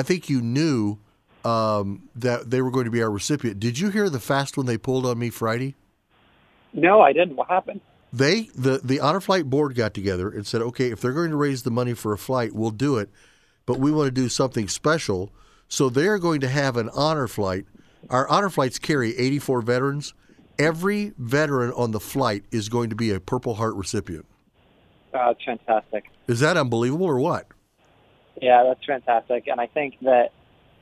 I think you knew um, that they were going to be our recipient. Did you hear the fast one they pulled on me Friday? No, I didn't. What happened? They the the honor flight board got together and said, okay, if they're going to raise the money for a flight, we'll do it, but we want to do something special. So they're going to have an honor flight. Our honor flights carry 84 veterans. Every veteran on the flight is going to be a Purple Heart recipient. Oh, that's fantastic. Is that unbelievable or what? Yeah, that's fantastic. And I think that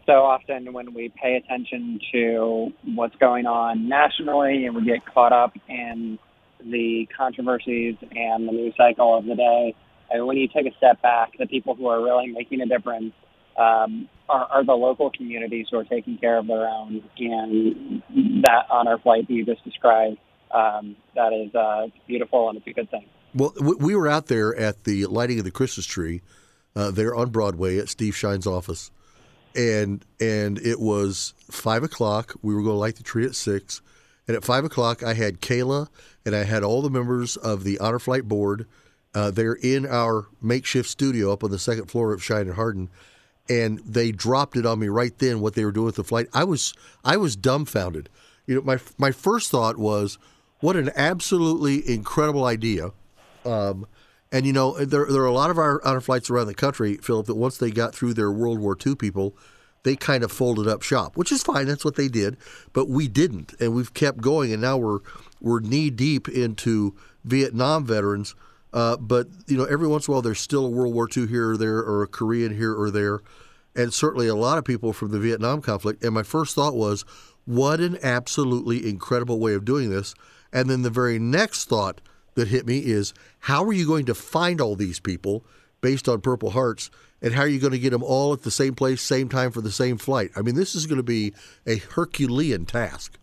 so often when we pay attention to what's going on nationally and we get caught up in the controversies and the news cycle of the day, and when you take a step back, the people who are really making a difference um, are, are the local communities who are taking care of their own. And that honor flight that you just described, um, that is uh, beautiful and it's a good thing. Well, we were out there at the lighting of the Christmas tree uh, there on Broadway at Steve Shine's office and and it was five o'clock. We were going to light the tree at six, and at five o'clock, I had Kayla and I had all the members of the Honor Flight Board. Uh, they're in our makeshift studio up on the second floor of Shine and Hardin, and they dropped it on me right then what they were doing with the flight. I was I was dumbfounded. You know, my my first thought was, what an absolutely incredible idea. Um, and you know, there there are a lot of our honor flights around the country, Philip, that once they got through their World War II people, they kind of folded up shop, which is fine. That's what they did, but we didn't, and we've kept going, and now we're we're knee deep into Vietnam veterans. Uh, but you know, every once in a while, there's still a World War II here or there, or a Korean here or there, and certainly a lot of people from the Vietnam conflict. And my first thought was, what an absolutely incredible way of doing this. And then the very next thought that hit me is how are you going to find all these people based on Purple Hearts, and how are you going to get them all at the same place, same time for the same flight? I mean, this is going to be a Herculean task.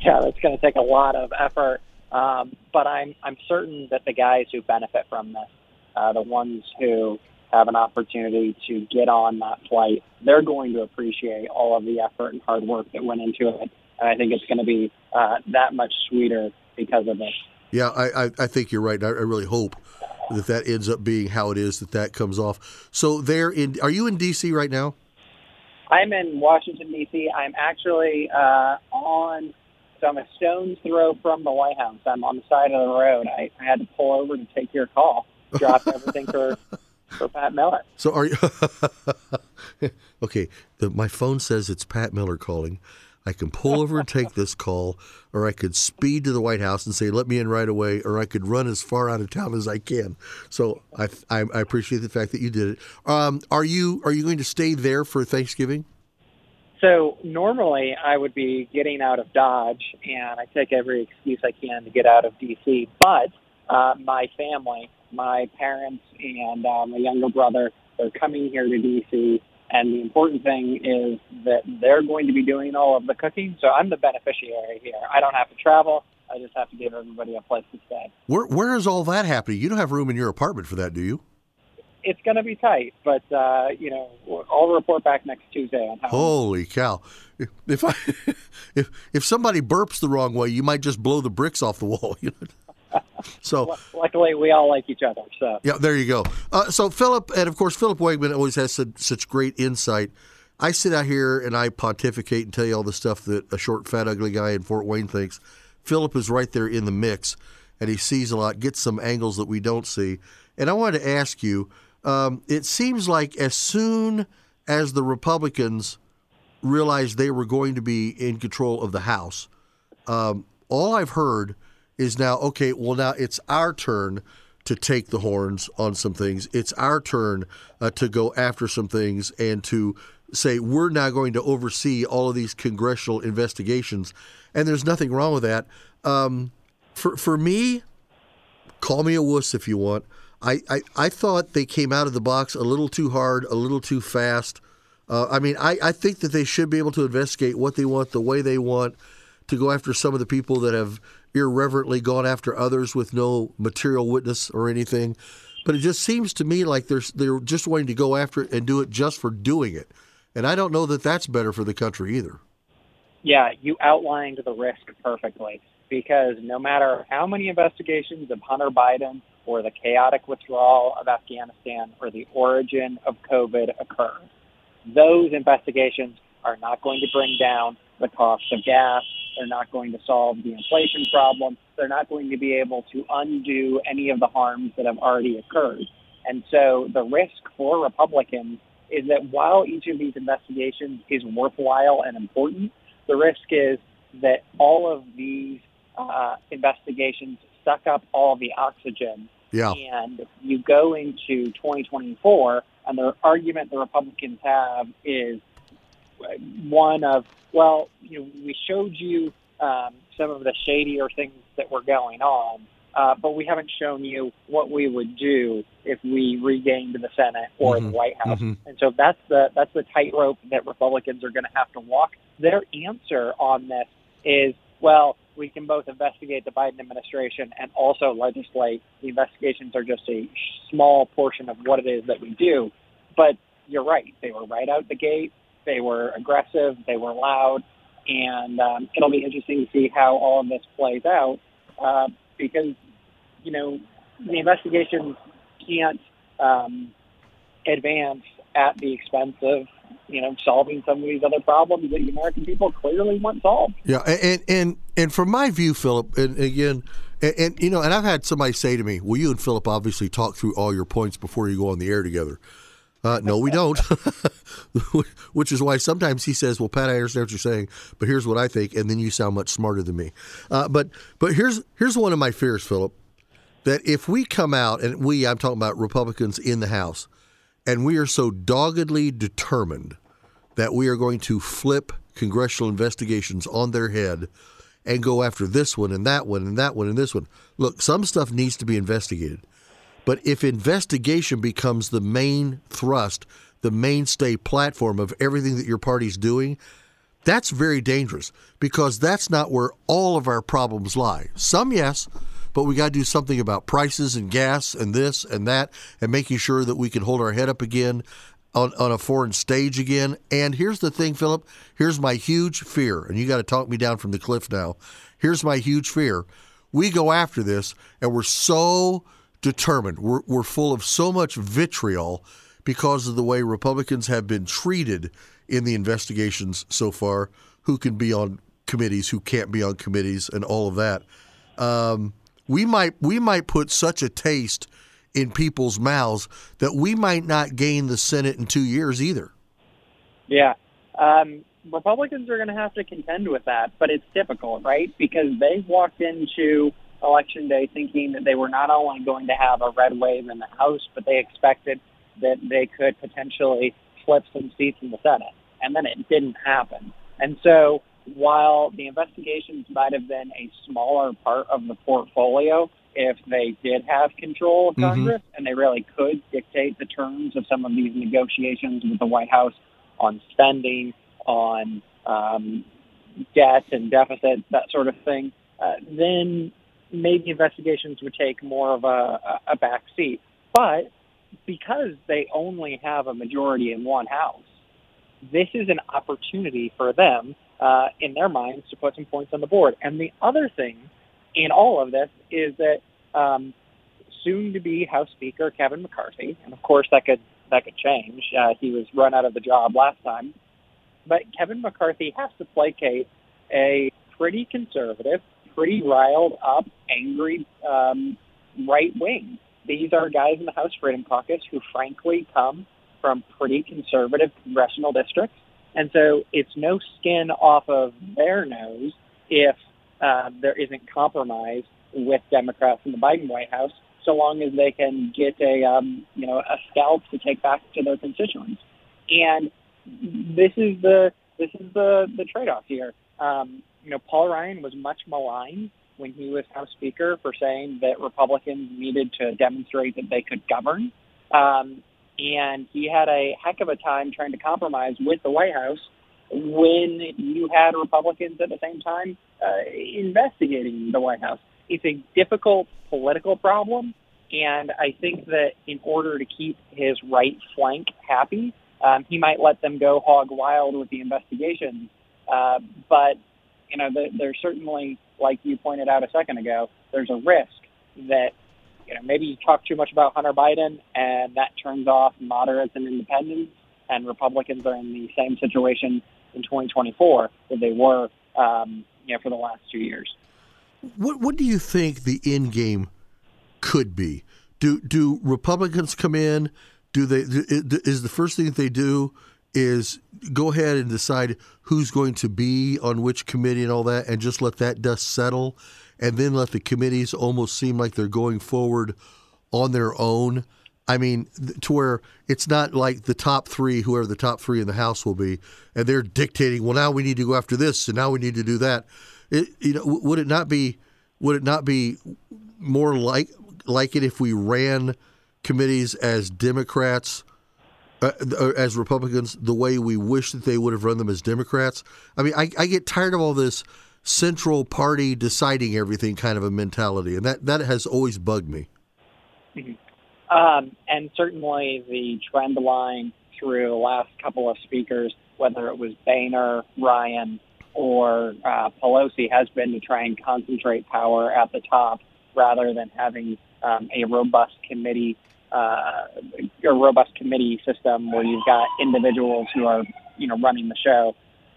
Yeah, that's going to take a lot of effort, um, but I'm I'm certain that the guys who benefit from this, uh, the ones who have an opportunity to get on that flight, they're going to appreciate all of the effort and hard work that went into it. And I think it's going to be uh, that much sweeter because of it. Yeah, I, I, I think you're right. I, I really hope that that ends up being how it is that that comes off. So there in are you in D.C. right now? I'm in Washington D.C. I'm actually uh, on. So I'm a stone's throw from the White House. I'm on the side of the road. I, I had to pull over to take your call. Drop everything for for Pat Miller. So are you? okay, the, my phone says it's Pat Miller calling. I can pull over and take this call, or I could speed to the White House and say, "Let me in right away," or I could run as far out of town as I can. So I, I, I appreciate the fact that you did it. Um, are you are you going to stay there for Thanksgiving? So normally I would be getting out of Dodge, and I take every excuse I can to get out of DC. But uh, my family, my parents, and uh, my younger brother, they're coming here to DC and the important thing is that they're going to be doing all of the cooking. So I'm the beneficiary here. I don't have to travel. I just have to give everybody a place to stay. Where where is all that happening? You don't have room in your apartment for that, do you? It's going to be tight, but uh, you know, I'll report back next Tuesday on how. Holy cow! If I if if somebody burps the wrong way, you might just blow the bricks off the wall. So luckily, we all like each other. So yeah, there you go. Uh, so Philip, and of course, Philip Wegmann always has such, such great insight. I sit out here and I pontificate and tell you all the stuff that a short, fat, ugly guy in Fort Wayne thinks. Philip is right there in the mix, and he sees a lot, gets some angles that we don't see. And I wanted to ask you. Um, it seems like as soon as the Republicans realized they were going to be in control of the House, um, all I've heard is now okay. Well, now it's our turn to take the horns on some things. It's our turn uh, to go after some things and to say we're now going to oversee all of these congressional investigations. And there's nothing wrong with that. Um, for for me, call me a wuss if you want. I, I, I thought they came out of the box a little too hard, a little too fast. Uh, I mean, I, I think that they should be able to investigate what they want, the way they want, to go after some of the people that have irreverently gone after others with no material witness or anything. But it just seems to me like they're they're just wanting to go after it and do it just for doing it, and I don't know that that's better for the country either. Yeah, you outlined the risk perfectly because no matter how many investigations of Hunter Biden or the chaotic withdrawal of Afghanistan or the origin of COVID occur, those investigations are not going to bring down the cost of gas. They're not going to solve the inflation problem. They're not going to be able to undo any of the harms that have already occurred. And so the risk for Republicans is that while each of these investigations is worthwhile and important, the risk is that all of these uh, investigations suck up all the oxygen. Yeah. And you go into 2024, and the argument the Republicans have is one of, well, you know, we showed you um, some of the shadier things that were going on, uh, but we haven't shown you what we would do if we regained the Senate or Mhm. the White House. Mhm. And so that's the that's the tightrope that Republicans are going to have to walk. Their answer on this is, well, we can both investigate the Biden administration and also legislate. The investigations are just a small portion of what it is that we do. But you're right; they were right out the gate. They were aggressive. They were loud, and um, it'll be interesting to see how all of this plays out uh, because you know the investigation can't um, advance at the expense of you know solving some of these other problems that the American people clearly want solved. Yeah, and and and from my view, Philip, and again, and, and you know, and I've had somebody say to me, "Well, you and Philip obviously talk through all your points before you go on the air together." Uh, no, we don't. Which is why sometimes he says, "Well, Pat, I understand what you're saying, but here's what I think," and then you sound much smarter than me. Uh, but but here's here's one of my fears, Philip, that if we come out and we, I'm talking about Republicans in the House, and we are so doggedly determined that we are going to flip congressional investigations on their head and go after this one and that one and that one and this one. Look, some stuff needs to be investigated. But if investigation becomes the main thrust, the mainstay platform of everything that your party's doing, that's very dangerous because that's not where all of our problems lie. Some, yes, but we got to do something about prices and gas and this and that and making sure that we can hold our head up again on, on a foreign stage again. And here's the thing, Philip. Here's my huge fear, and you got to talk me down from the cliff now. Here's my huge fear. We go after this, and we're so determined. We're, we're full of so much vitriol because of the way Republicans have been treated in the investigations so far. Who can be on committees, who can't be on committees, and all of that. Um, we might we might put such a taste in people's mouths that we might not gain the Senate in two years either. Yeah. Um, Republicans are going to have to contend with that, but it's difficult, right? Because they walked into election day thinking that they were not only going to have a red wave in the House, but they expected that they could potentially flip some seats in the Senate. And then it didn't happen. And so while the investigations might have been a smaller part of the portfolio, if they did have control of Mhm. Congress and they really could dictate the terms of some of these negotiations with the White House on spending, on um, debt and deficit, that sort of thing, uh, then maybe investigations would take more of a, a back seat. But because they only have a majority in one house, this is an opportunity for them, uh, in their minds, to put some points on the board. And the other thing in all of this is that um, soon-to-be House Speaker Kevin McCarthy, and of course that could that could change. Uh, he was run out of the job last time, but Kevin McCarthy has to placate a pretty conservative, pretty riled up, angry um, right wing. These are guys in the House Freedom Caucus who, frankly, come from pretty conservative congressional districts, and so it's no skin off of their nose if uh, there isn't compromise with Democrats in the Biden White House, so long as they can get a um, you know a scalp to take back to their constituents. And this is the this is the the trade-off here. Um, you know, Paul Ryan was much maligned when he was House Speaker for saying that Republicans needed to demonstrate that they could govern. Um, and he had a heck of a time trying to compromise with the White House when you had Republicans at the same time uh, investigating the White House. It's a difficult political problem, and I think that in order to keep his right flank happy, um, he might let them go hog wild with the investigations. Uh, but you know, the, there's certainly, like you pointed out a second ago, there's a risk that you know maybe you talk too much about Hunter Biden and that turns off moderates and independents, and Republicans are in the same situation in 2024 that they were, um, you know, for the last two years. What What do you think the end game could be? Do Do Republicans come in? Do they? Is the first thing that they do is go ahead and decide who's going to be on which committee and all that, and just let that dust settle, and then let the committees almost seem like they're going forward on their own. I mean, to where it's not like the top three, whoever the top three in the House will be, and they're dictating. Well, now we need to go after this, and now we need to do that. It, you know, would it not be? Would it not be more like like it if we ran committees as Democrats? Uh, uh, as Republicans, the way we wish that they would have run them as Democrats. I mean, I, I get tired of all this central party deciding everything kind of a mentality, and that, that has always bugged me. Mm-hmm. Um, and certainly the trend line through the last couple of speakers, whether it was Boehner, Ryan, or uh, Pelosi, has been to try and concentrate power at the top rather than having um, a robust committee uh, a robust committee system where you've got individuals who are, you know, running the show.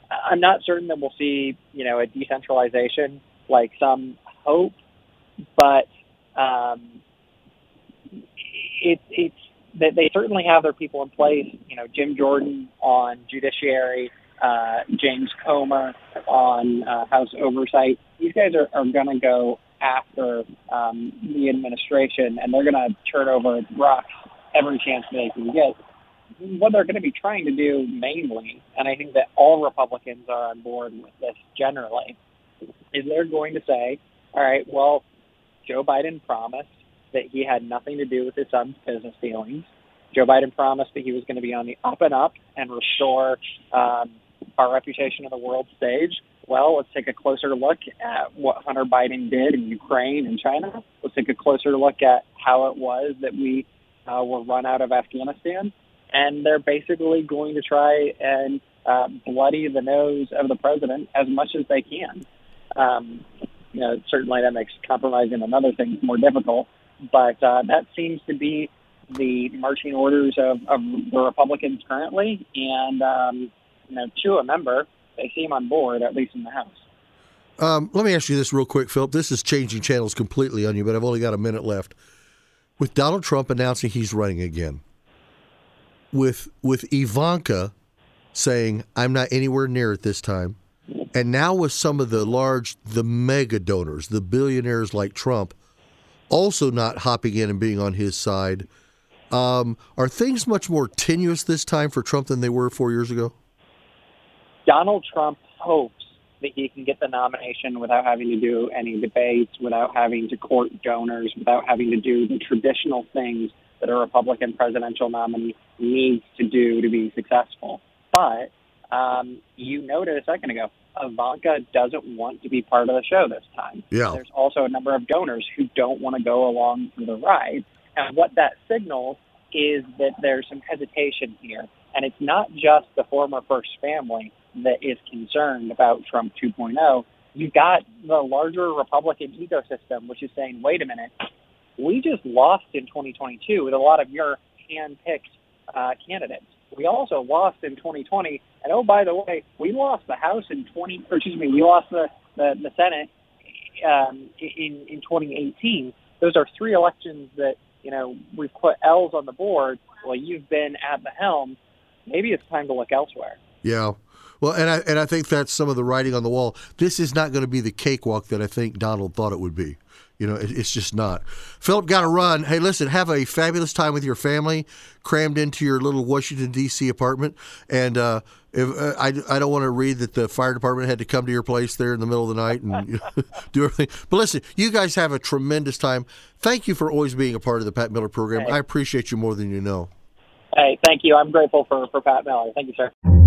I'm not certain that we'll see, you know, a decentralization like some hope, but um, it, it's that they certainly have their people in place. You know, Jim Jordan on judiciary, uh, James Comer on uh, House oversight. These guys are, are going to go after um, the administration, and they're going to turn over rocks every chance they can get. What they're going to be trying to do mainly, and I think that all Republicans are on board with this generally, is they're going to say, all right, well, Joe Biden promised that he had nothing to do with his son's business dealings. Joe Biden promised that he was going to be on the up and up and restore um, our reputation on the world stage well, let's take a closer look at what Hunter Biden did in Ukraine and China. Let's take a closer look at how it was that we uh, were run out of Afghanistan. And they're basically going to try and uh, bloody the nose of the president as much as they can. Um, you know, certainly that makes compromising on other things more difficult, but uh, that seems to be the marching orders of, of the Republicans currently. And, um, you know, to a member, they seem on board, at least in the House. Um, let me ask you this real quick, Philip. This is changing channels completely on you, but I've only got a minute left. With Donald Trump announcing he's running again, with with Ivanka saying I'm not anywhere near it this time, and now with some of the large, the mega donors, the billionaires like Trump, also not hopping in and being on his side, um, are things much more tenuous this time for Trump than they were four years ago? Donald Trump hopes that he can get the nomination without having to do any debates, without having to court donors, without having to do the traditional things that a Republican presidential nominee needs to do to be successful. But um, you noted a second ago, Ivanka doesn't want to be part of the show this time. Yeah. There's also a number of donors who don't want to go along for the ride. And what that signals is that there's some hesitation here. And it's not just the former first family that is concerned about Trump 2.0, you've got the larger Republican ecosystem, which is saying, wait a minute, we just lost in 2022 with a lot of your hand-picked uh, candidates. We also lost in 2020, and oh, by the way, we lost the House in 20, or excuse me, we lost the the, the Senate um, in in 2018. Those are three elections that you know we've put L's on the board. Well, you've been at the helm. Maybe it's time to look elsewhere. Yeah, well, and I and I think that's some of the writing on the wall. This is not going to be the cakewalk that I think Donald thought it would be. You know, it, it's just not. Philip, got to run. Hey, listen, have a fabulous time with your family, crammed into your little Washington D.C. apartment. And uh, if uh, I, I don't want to read that the fire department had to come to your place there in the middle of the night and you know, do everything. But listen, you guys have a tremendous time. Thank you for always being a part of the Pat Miller program. Hey. I appreciate you more than you know. Hey, thank you. I'm grateful for, for Pat Miller. Thank you, sir